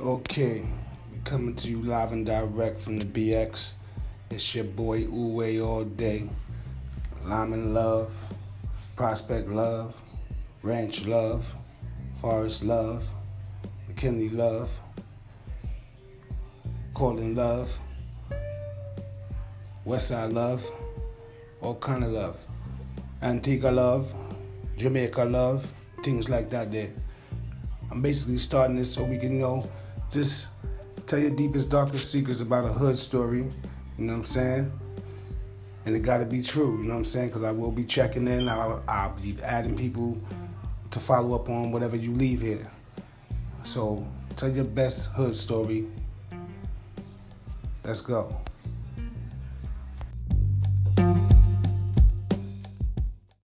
Okay, we coming to you live and direct from the BX. It's your boy Uwe all day. Lyman Love, Prospect Love, Ranch Love, Forest Love, McKinley Love, Cortland Love, Westside Love, all kind of love. Antigua Love, Jamaica Love, things like that there. I'm basically starting this so we can, know, just tell your deepest, darkest secrets about a hood story. You know what I'm saying? And it got to be true. You know what I'm saying? Because I will be checking in. I'll, I'll be adding people to follow up on whatever you leave here. So tell your best hood story. Let's go.